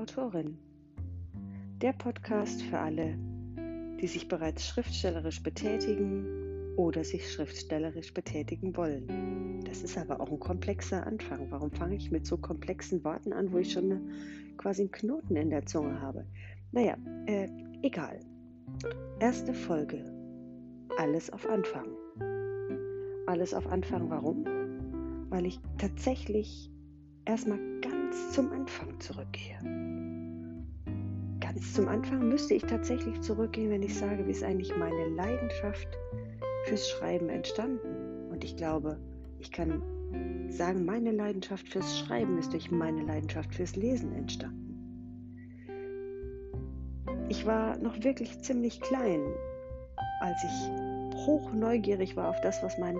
Autorin. Der Podcast für alle, die sich bereits schriftstellerisch betätigen oder sich schriftstellerisch betätigen wollen. Das ist aber auch ein komplexer Anfang. Warum fange ich mit so komplexen Worten an, wo ich schon quasi einen Knoten in der Zunge habe? Naja, äh, egal. Erste Folge. Alles auf Anfang. Alles auf Anfang, warum? Weil ich tatsächlich erstmal ganz zum Anfang zurückgehe. Ganz zum Anfang müsste ich tatsächlich zurückgehen, wenn ich sage, wie ist eigentlich meine Leidenschaft fürs Schreiben entstanden. Und ich glaube, ich kann sagen, meine Leidenschaft fürs Schreiben ist durch meine Leidenschaft fürs Lesen entstanden. Ich war noch wirklich ziemlich klein, als ich hoch neugierig war auf das, was mein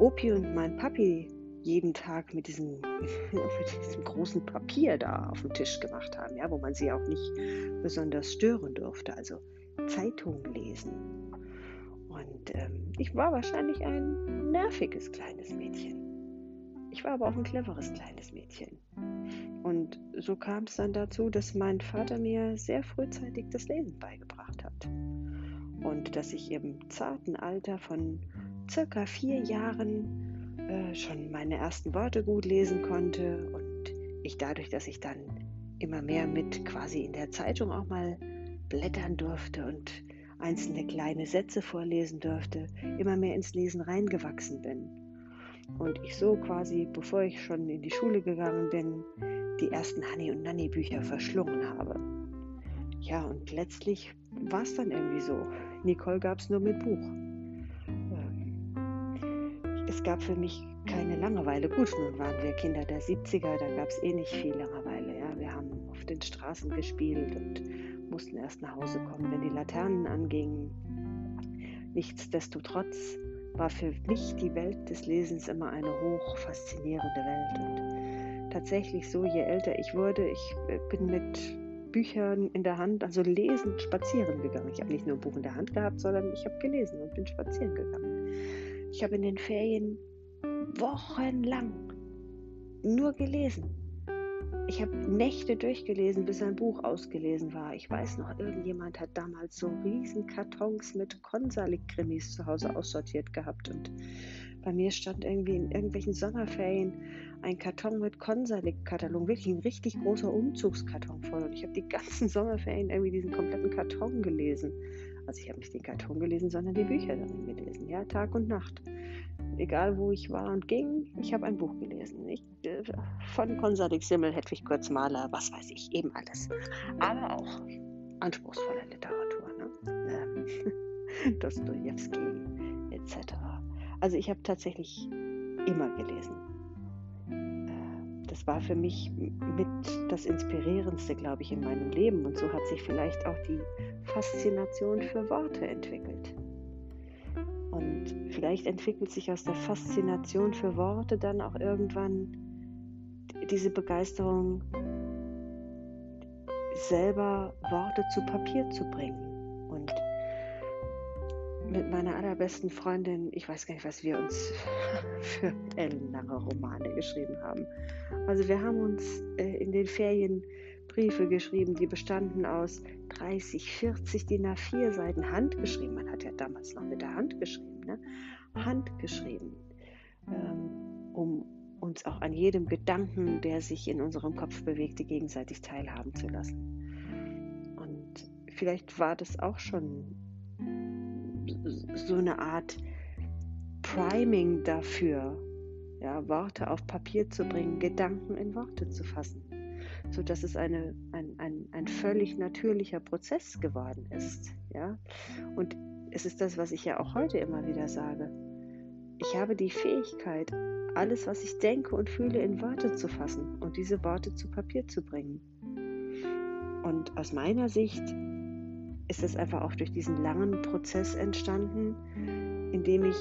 Opi und mein Papi jeden Tag mit diesem, mit diesem großen Papier da auf dem Tisch gemacht haben, ja, wo man sie auch nicht besonders stören durfte, also Zeitungen lesen. Und ähm, ich war wahrscheinlich ein nerviges kleines Mädchen. Ich war aber auch ein cleveres kleines Mädchen. Und so kam es dann dazu, dass mein Vater mir sehr frühzeitig das Lesen beigebracht hat. Und dass ich im zarten Alter von circa vier Jahren äh, schon meine ersten Worte gut lesen konnte und ich dadurch, dass ich dann immer mehr mit quasi in der Zeitung auch mal blättern durfte und einzelne kleine Sätze vorlesen durfte, immer mehr ins Lesen reingewachsen bin. Und ich so quasi, bevor ich schon in die Schule gegangen bin, die ersten Hanni und Nanni Bücher verschlungen habe. Ja, und letztlich war es dann irgendwie so. Nicole gab es nur mit Buch es gab für mich keine Langeweile. Gut, nun waren wir Kinder der 70er, da gab es eh nicht viel Langeweile. Ja. Wir haben auf den Straßen gespielt und mussten erst nach Hause kommen, wenn die Laternen angingen. Nichtsdestotrotz war für mich die Welt des Lesens immer eine hoch faszinierende Welt. Und tatsächlich so, je älter ich wurde, ich äh, bin mit Büchern in der Hand, also lesend spazieren gegangen. Ich habe nicht nur ein Buch in der Hand gehabt, sondern ich habe gelesen und bin spazieren gegangen. Ich habe in den Ferien wochenlang nur gelesen. Ich habe Nächte durchgelesen, bis ein Buch ausgelesen war. Ich weiß noch, irgendjemand hat damals so riesen Kartons mit Konsalik-Krimis zu Hause aussortiert gehabt. Und bei mir stand irgendwie in irgendwelchen Sommerferien ein Karton mit Konsalik-Katalog, wirklich ein richtig großer Umzugskarton voll. Und ich habe die ganzen Sommerferien irgendwie diesen kompletten Karton gelesen. Also ich habe nicht den Karton gelesen, sondern die Bücher darin gelesen, ja, Tag und Nacht. Egal wo ich war und ging, ich habe ein Buch gelesen. Ich, äh, von Konsadik Simmel, Hedwig Kurzmaler, was weiß ich, eben alles. Aber auch anspruchsvolle Literatur, ne? Ähm, Dostoevsky etc. Also ich habe tatsächlich immer gelesen das war für mich mit das Inspirierendste, glaube ich, in meinem Leben. Und so hat sich vielleicht auch die Faszination für Worte entwickelt. Und vielleicht entwickelt sich aus der Faszination für Worte dann auch irgendwann diese Begeisterung, selber Worte zu Papier zu bringen. Mit meiner allerbesten Freundin, ich weiß gar nicht, was wir uns für ellenlange Romane geschrieben haben. Also wir haben uns äh, in den Ferien Briefe geschrieben, die bestanden aus 30, 40 DIN A4 Seiten handgeschrieben. Man hat ja damals noch mit der Hand geschrieben, ne? handgeschrieben, ähm, um uns auch an jedem Gedanken, der sich in unserem Kopf bewegte, gegenseitig teilhaben zu lassen. Und vielleicht war das auch schon so eine Art Priming dafür, ja, Worte auf Papier zu bringen, Gedanken in Worte zu fassen, sodass es eine, ein, ein, ein völlig natürlicher Prozess geworden ist. Ja? Und es ist das, was ich ja auch heute immer wieder sage. Ich habe die Fähigkeit, alles, was ich denke und fühle, in Worte zu fassen und diese Worte zu Papier zu bringen. Und aus meiner Sicht ist es einfach auch durch diesen langen Prozess entstanden, in dem ich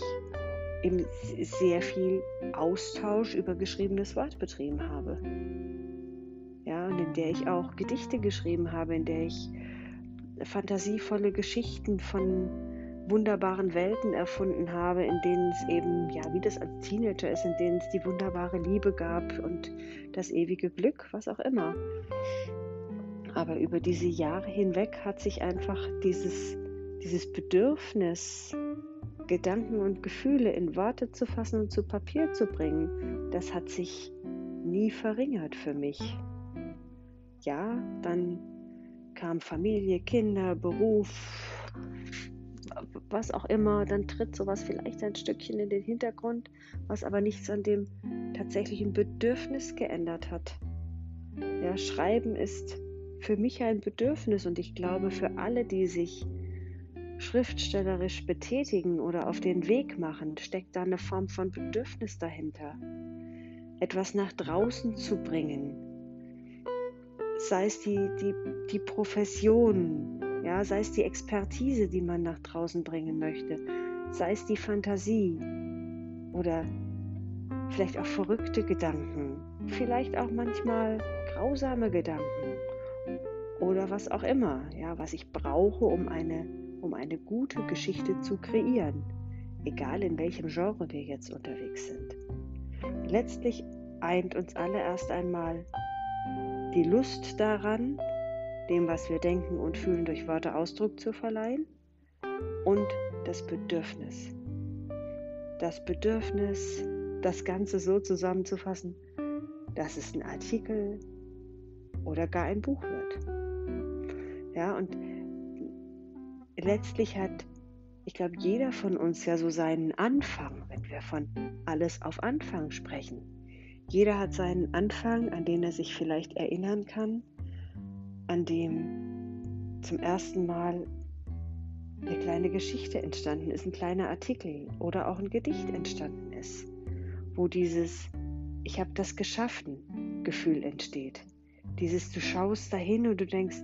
eben sehr viel Austausch über geschriebenes Wort betrieben habe. Ja, und in der ich auch Gedichte geschrieben habe, in der ich fantasievolle Geschichten von wunderbaren Welten erfunden habe, in denen es eben, ja, wie das als Teenager ist, in denen es die wunderbare Liebe gab und das ewige Glück, was auch immer. Aber über diese Jahre hinweg hat sich einfach dieses, dieses Bedürfnis, Gedanken und Gefühle in Worte zu fassen und zu Papier zu bringen, das hat sich nie verringert für mich. Ja, dann kam Familie, Kinder, Beruf, was auch immer, dann tritt sowas vielleicht ein Stückchen in den Hintergrund, was aber nichts an dem tatsächlichen Bedürfnis geändert hat. Ja, Schreiben ist für mich ein Bedürfnis und ich glaube für alle, die sich schriftstellerisch betätigen oder auf den Weg machen, steckt da eine Form von Bedürfnis dahinter. Etwas nach draußen zu bringen. Sei es die, die, die Profession, ja, sei es die Expertise, die man nach draußen bringen möchte, sei es die Fantasie oder vielleicht auch verrückte Gedanken, vielleicht auch manchmal grausame Gedanken oder was auch immer, ja, was ich brauche, um eine, um eine gute Geschichte zu kreieren, egal in welchem Genre wir jetzt unterwegs sind. Letztlich eint uns alle erst einmal die Lust daran, dem, was wir denken und fühlen, durch Worte Ausdruck zu verleihen und das Bedürfnis. Das Bedürfnis, das Ganze so zusammenzufassen, dass es ein Artikel oder gar ein Buch wird. Ja, und letztlich hat, ich glaube, jeder von uns ja so seinen Anfang, wenn wir von alles auf Anfang sprechen. Jeder hat seinen Anfang, an den er sich vielleicht erinnern kann an dem zum ersten Mal eine kleine Geschichte entstanden ist, ein kleiner Artikel oder auch ein Gedicht entstanden ist, wo dieses Ich habe das geschaffen Gefühl entsteht. Dieses du schaust dahin und du denkst,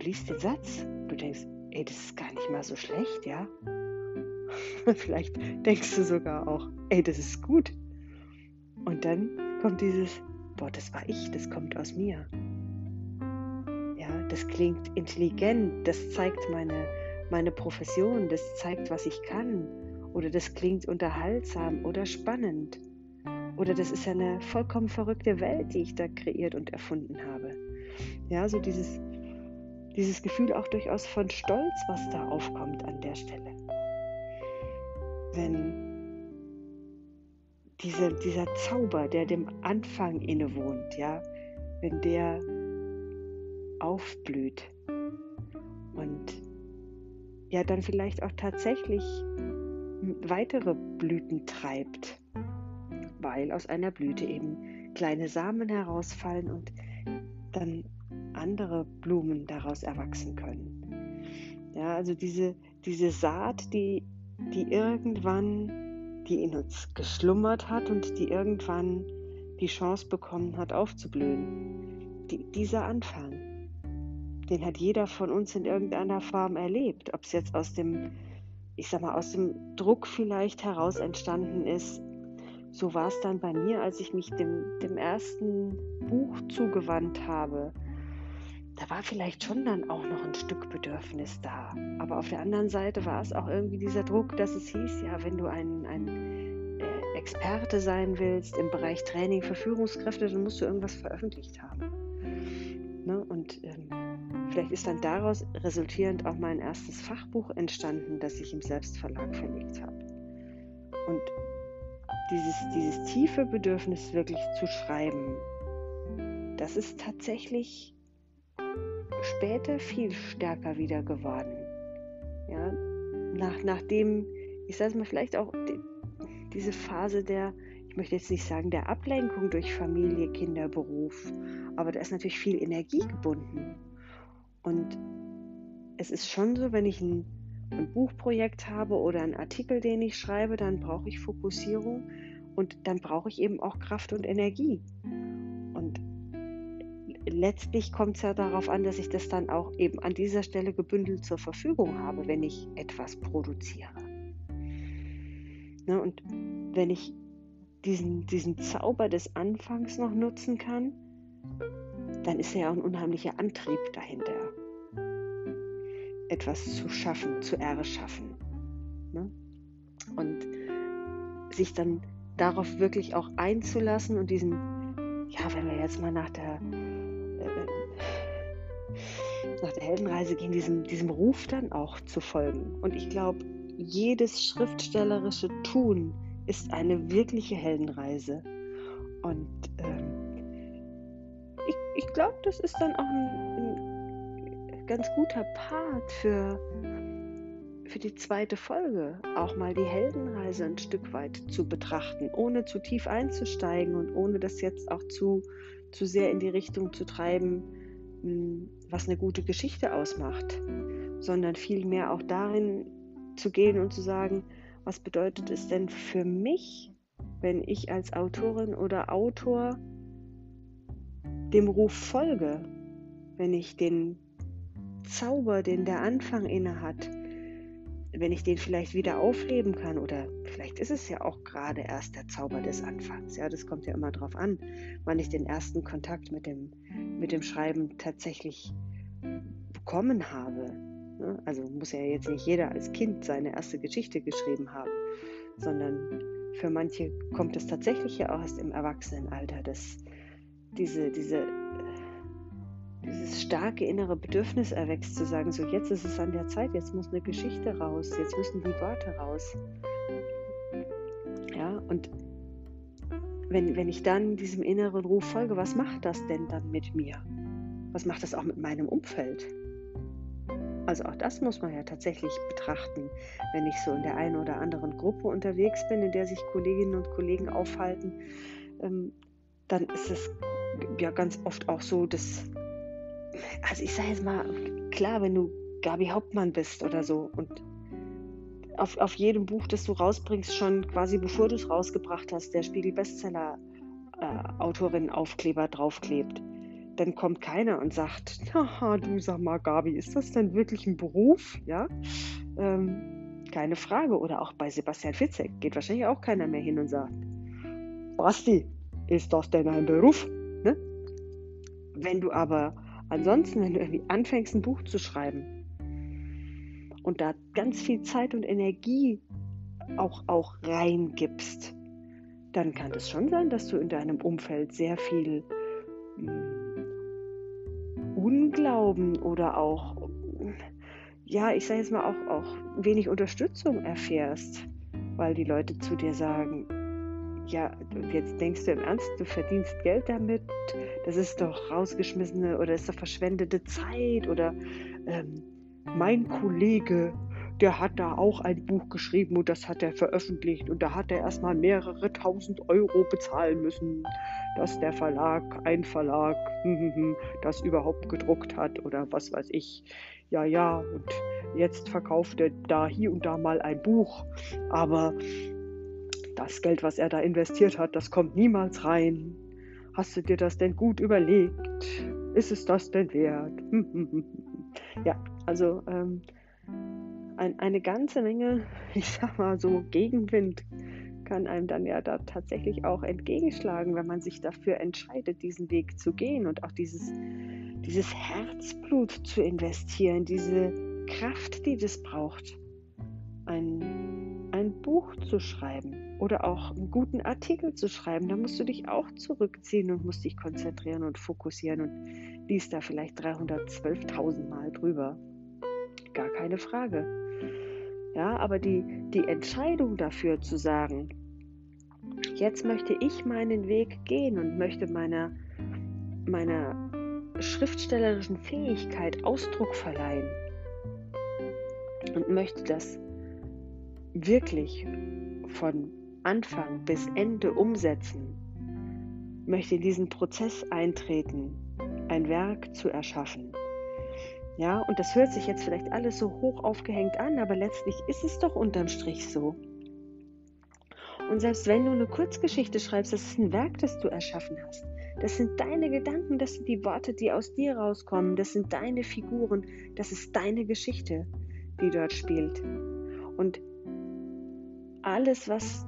liest den Satz, du denkst, ey, das ist gar nicht mal so schlecht, ja? Vielleicht denkst du sogar auch, ey, das ist gut. Und dann kommt dieses, boah, das war ich, das kommt aus mir das klingt intelligent, das zeigt meine, meine Profession, das zeigt, was ich kann. Oder das klingt unterhaltsam oder spannend. Oder das ist eine vollkommen verrückte Welt, die ich da kreiert und erfunden habe. Ja, so dieses, dieses Gefühl auch durchaus von Stolz, was da aufkommt an der Stelle. Wenn diese, dieser Zauber, der dem Anfang innewohnt, ja, wenn der aufblüht und ja dann vielleicht auch tatsächlich weitere Blüten treibt, weil aus einer Blüte eben kleine Samen herausfallen und dann andere Blumen daraus erwachsen können. Ja, also diese, diese Saat, die, die irgendwann, die in uns geschlummert hat und die irgendwann die Chance bekommen hat, aufzublühen. Die, dieser Anfang den hat jeder von uns in irgendeiner Form erlebt. Ob es jetzt aus dem, ich sag mal, aus dem Druck vielleicht heraus entstanden ist. So war es dann bei mir, als ich mich dem, dem ersten Buch zugewandt habe. Da war vielleicht schon dann auch noch ein Stück Bedürfnis da. Aber auf der anderen Seite war es auch irgendwie dieser Druck, dass es hieß, ja, wenn du ein, ein äh, Experte sein willst im Bereich Training für Führungskräfte, dann musst du irgendwas veröffentlicht haben. Ne? Und ähm, Vielleicht ist dann daraus resultierend auch mein erstes Fachbuch entstanden, das ich im Selbstverlag verlegt habe. Und dieses, dieses tiefe Bedürfnis wirklich zu schreiben, das ist tatsächlich später viel stärker wieder geworden. Ja, nach, nachdem, ich sage es mal, vielleicht auch die, diese Phase der, ich möchte jetzt nicht sagen der Ablenkung durch Familie, Kinder, Beruf, aber da ist natürlich viel Energie gebunden. Und es ist schon so, wenn ich ein, ein Buchprojekt habe oder einen Artikel, den ich schreibe, dann brauche ich Fokussierung und dann brauche ich eben auch Kraft und Energie. Letztlich kommt es ja darauf an, dass ich das dann auch eben an dieser Stelle gebündelt zur Verfügung habe, wenn ich etwas produziere. Ne, und wenn ich diesen, diesen Zauber des Anfangs noch nutzen kann, dann ist ja auch ein unheimlicher Antrieb dahinter, etwas zu schaffen, zu erschaffen. Ne? Und sich dann darauf wirklich auch einzulassen und diesen, ja, wenn wir jetzt mal nach der, nach der Heldenreise gehen, diesem, diesem Ruf dann auch zu folgen. Und ich glaube, jedes schriftstellerische Tun ist eine wirkliche Heldenreise. Und ähm, ich, ich glaube, das ist dann auch ein, ein ganz guter Part für, für die zweite Folge, auch mal die Heldenreise ein Stück weit zu betrachten, ohne zu tief einzusteigen und ohne das jetzt auch zu, zu sehr in die Richtung zu treiben, was eine gute Geschichte ausmacht, sondern vielmehr auch darin zu gehen und zu sagen, was bedeutet es denn für mich, wenn ich als Autorin oder Autor dem Ruf folge, wenn ich den Zauber, den der Anfang inne hat, wenn ich den vielleicht wieder aufleben kann oder vielleicht ist es ja auch gerade erst der Zauber des Anfangs. Ja, das kommt ja immer darauf an, wann ich den ersten Kontakt mit dem, mit dem Schreiben tatsächlich bekommen habe. Ne? Also muss ja jetzt nicht jeder als Kind seine erste Geschichte geschrieben haben, sondern für manche kommt es tatsächlich ja auch erst im Erwachsenenalter, dass diese, diese, dieses starke innere Bedürfnis erwächst, zu sagen, so jetzt ist es an der Zeit, jetzt muss eine Geschichte raus, jetzt müssen die Worte raus. Ja, und wenn, wenn ich dann diesem inneren Ruf folge, was macht das denn dann mit mir? Was macht das auch mit meinem Umfeld? Also auch das muss man ja tatsächlich betrachten, wenn ich so in der einen oder anderen Gruppe unterwegs bin, in der sich Kolleginnen und Kollegen aufhalten, ähm, dann ist es ja ganz oft auch so, dass, also ich sage jetzt mal, klar, wenn du Gabi Hauptmann bist oder so und auf, auf jedem Buch, das du rausbringst, schon quasi bevor du es rausgebracht hast, der Spiegel Bestseller äh, Autorin Aufkleber draufklebt dann kommt keiner und sagt, haha, du sag mal, Gabi, ist das denn wirklich ein Beruf? Ja, ähm, keine Frage. Oder auch bei Sebastian Fitzek geht wahrscheinlich auch keiner mehr hin und sagt, Basti, ist das denn ein Beruf? Ne? Wenn du aber ansonsten, wenn du irgendwie anfängst, ein Buch zu schreiben und da ganz viel Zeit und Energie auch, auch reingibst, dann kann es schon sein, dass du in deinem Umfeld sehr viel hm, Unglauben oder auch, ja, ich sage jetzt mal auch, auch wenig Unterstützung erfährst, weil die Leute zu dir sagen, ja, jetzt denkst du im Ernst, du verdienst Geld damit, das ist doch rausgeschmissene oder ist doch verschwendete Zeit oder ähm, mein Kollege, der hat da auch ein Buch geschrieben und das hat er veröffentlicht und da hat er erstmal mehrere tausend Euro bezahlen müssen dass der Verlag, ein Verlag, das überhaupt gedruckt hat oder was weiß ich. Ja, ja, und jetzt verkauft er da hier und da mal ein Buch, aber das Geld, was er da investiert hat, das kommt niemals rein. Hast du dir das denn gut überlegt? Ist es das denn wert? ja, also ähm, ein, eine ganze Menge, ich sag mal so, Gegenwind kann einem dann ja da tatsächlich auch entgegenschlagen, wenn man sich dafür entscheidet, diesen Weg zu gehen und auch dieses, dieses Herzblut zu investieren, diese Kraft, die das braucht, ein, ein Buch zu schreiben oder auch einen guten Artikel zu schreiben. Da musst du dich auch zurückziehen und musst dich konzentrieren und fokussieren und liest da vielleicht 312.000 Mal drüber. Gar keine Frage. Ja, aber die, die Entscheidung dafür zu sagen, jetzt möchte ich meinen Weg gehen und möchte meiner, meiner schriftstellerischen Fähigkeit Ausdruck verleihen und möchte das wirklich von Anfang bis Ende umsetzen, möchte in diesen Prozess eintreten, ein Werk zu erschaffen. Ja, und das hört sich jetzt vielleicht alles so hoch aufgehängt an, aber letztlich ist es doch unterm Strich so. Und selbst wenn du eine Kurzgeschichte schreibst, das ist ein Werk, das du erschaffen hast. Das sind deine Gedanken, das sind die Worte, die aus dir rauskommen, das sind deine Figuren, das ist deine Geschichte, die dort spielt. Und alles, was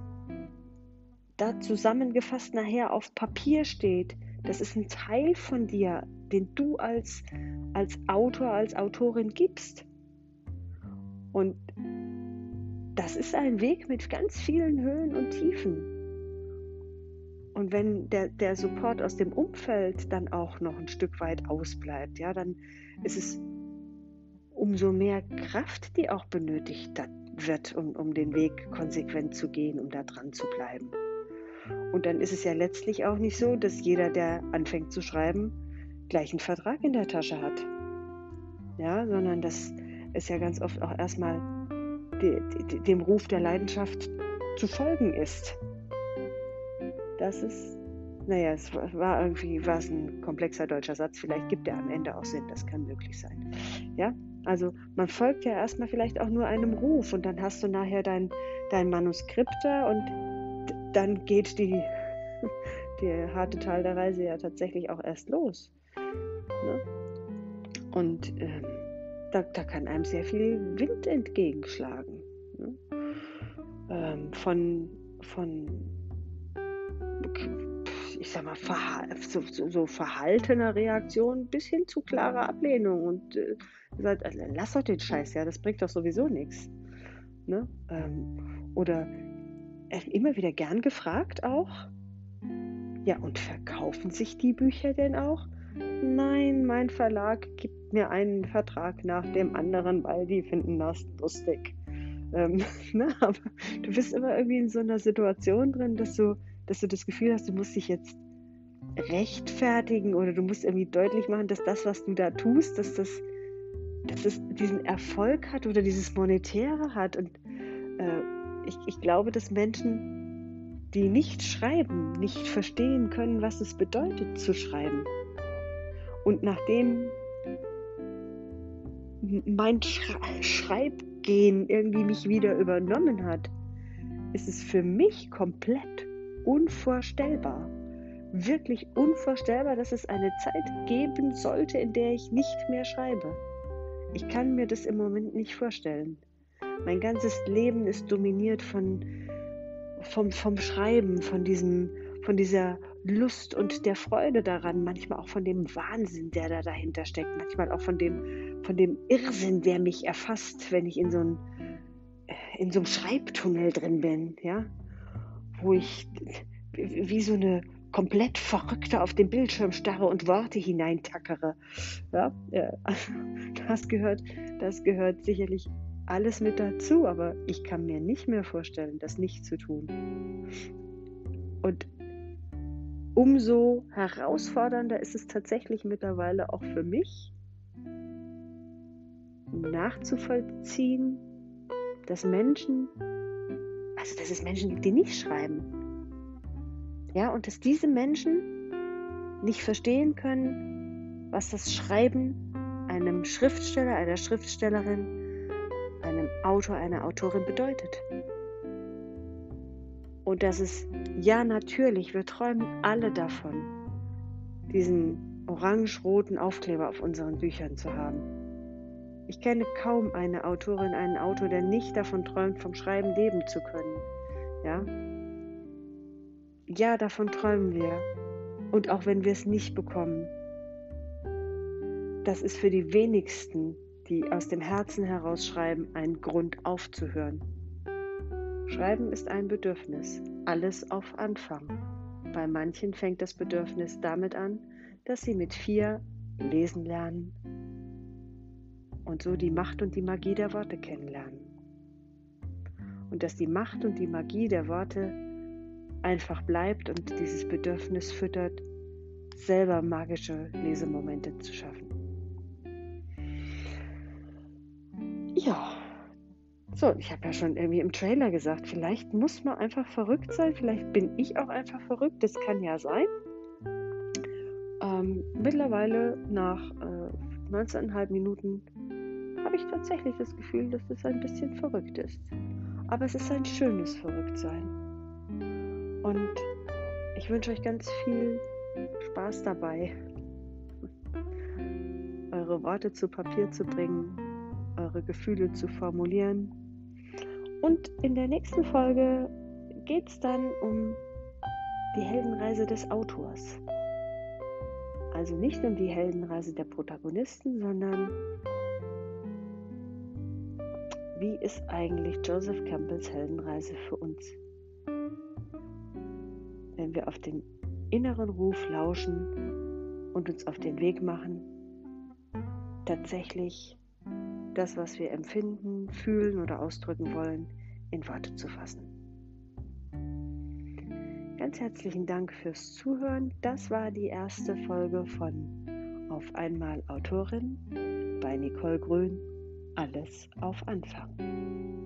da zusammengefasst nachher auf Papier steht, das ist ein Teil von dir, den du als, als Autor, als Autorin gibst. Und das ist ein Weg mit ganz vielen Höhen und Tiefen. Und wenn der, der Support aus dem Umfeld dann auch noch ein Stück weit ausbleibt, ja, dann ist es umso mehr Kraft die auch benötigt wird, um, um den Weg konsequent zu gehen, um da dran zu bleiben. Und dann ist es ja letztlich auch nicht so, dass jeder, der anfängt zu schreiben, gleich einen Vertrag in der Tasche hat. Ja, sondern dass es ja ganz oft auch erstmal de, de, dem Ruf der Leidenschaft zu folgen ist. Das ist, naja, es war irgendwie, war es ein komplexer deutscher Satz, vielleicht gibt er am Ende auch Sinn, das kann möglich sein. Ja, also man folgt ja erstmal vielleicht auch nur einem Ruf und dann hast du nachher dein, dein Manuskript da und dann geht die, der harte Teil der Reise ja tatsächlich auch erst los. Ne? Und ähm, da, da, kann einem sehr viel Wind entgegenschlagen. Ne? Ähm, von, von, ich sag mal, so, so, so verhaltener Reaktion bis hin zu klarer Ablehnung und äh, sagt, lass doch den Scheiß, ja, das bringt doch sowieso nichts. Ne? Ähm, oder immer wieder gern gefragt auch, ja, und verkaufen sich die Bücher denn auch? Nein, mein Verlag gibt mir einen Vertrag nach dem anderen, weil die finden das lustig. Ähm, na, ne, aber du bist immer irgendwie in so einer Situation drin, dass du, dass du das Gefühl hast, du musst dich jetzt rechtfertigen oder du musst irgendwie deutlich machen, dass das, was du da tust, dass das, dass es diesen Erfolg hat oder dieses Monetäre hat. Und äh, ich, ich glaube, dass Menschen die nicht schreiben, nicht verstehen können, was es bedeutet zu schreiben. Und nachdem mein Schreibgehen irgendwie mich wieder übernommen hat, ist es für mich komplett unvorstellbar. Wirklich unvorstellbar, dass es eine Zeit geben sollte, in der ich nicht mehr schreibe. Ich kann mir das im Moment nicht vorstellen. Mein ganzes Leben ist dominiert von vom, vom Schreiben, von, diesem, von dieser Lust und der Freude daran, manchmal auch von dem Wahnsinn, der da dahinter steckt, manchmal auch von dem, von dem Irrsinn, der mich erfasst, wenn ich in so, ein, in so einem Schreibtunnel drin bin, ja, wo ich wie so eine komplett Verrückte auf dem Bildschirm starre und Worte hineintackere. Ja, ja. das gehört, das gehört sicherlich alles mit dazu, aber ich kann mir nicht mehr vorstellen, das nicht zu tun. Und umso herausfordernder ist es tatsächlich mittlerweile auch für mich, nachzuvollziehen, dass Menschen, also dass es Menschen gibt, die nicht schreiben. Ja, und dass diese Menschen nicht verstehen können, was das Schreiben einem Schriftsteller, einer Schriftstellerin Autor, einer Autorin bedeutet. Und das ist, ja natürlich, wir träumen alle davon, diesen orange-roten Aufkleber auf unseren Büchern zu haben. Ich kenne kaum eine Autorin, einen Autor, der nicht davon träumt, vom Schreiben leben zu können. Ja? Ja, davon träumen wir. Und auch wenn wir es nicht bekommen, das ist für die wenigsten die aus dem Herzen heraus schreiben, ein Grund aufzuhören. Schreiben ist ein Bedürfnis, alles auf Anfang. Bei manchen fängt das Bedürfnis damit an, dass sie mit vier lesen lernen und so die Macht und die Magie der Worte kennenlernen. Und dass die Macht und die Magie der Worte einfach bleibt und dieses Bedürfnis füttert, selber magische Lesemomente zu schaffen. Ja. So, ich habe ja schon irgendwie im Trailer gesagt, vielleicht muss man einfach verrückt sein, vielleicht bin ich auch einfach verrückt, das kann ja sein. Ähm, mittlerweile nach äh, 19,5 Minuten habe ich tatsächlich das Gefühl, dass es ein bisschen verrückt ist. Aber es ist ein schönes Verrücktsein. Und ich wünsche euch ganz viel Spaß dabei, eure Worte zu Papier zu bringen eure Gefühle zu formulieren. Und in der nächsten Folge geht es dann um die Heldenreise des Autors. Also nicht um die Heldenreise der Protagonisten, sondern wie ist eigentlich Joseph Campbells Heldenreise für uns? Wenn wir auf den inneren Ruf lauschen und uns auf den Weg machen, tatsächlich das, was wir empfinden, fühlen oder ausdrücken wollen, in Worte zu fassen. Ganz herzlichen Dank fürs Zuhören. Das war die erste Folge von Auf einmal Autorin bei Nicole Grün. Alles auf Anfang.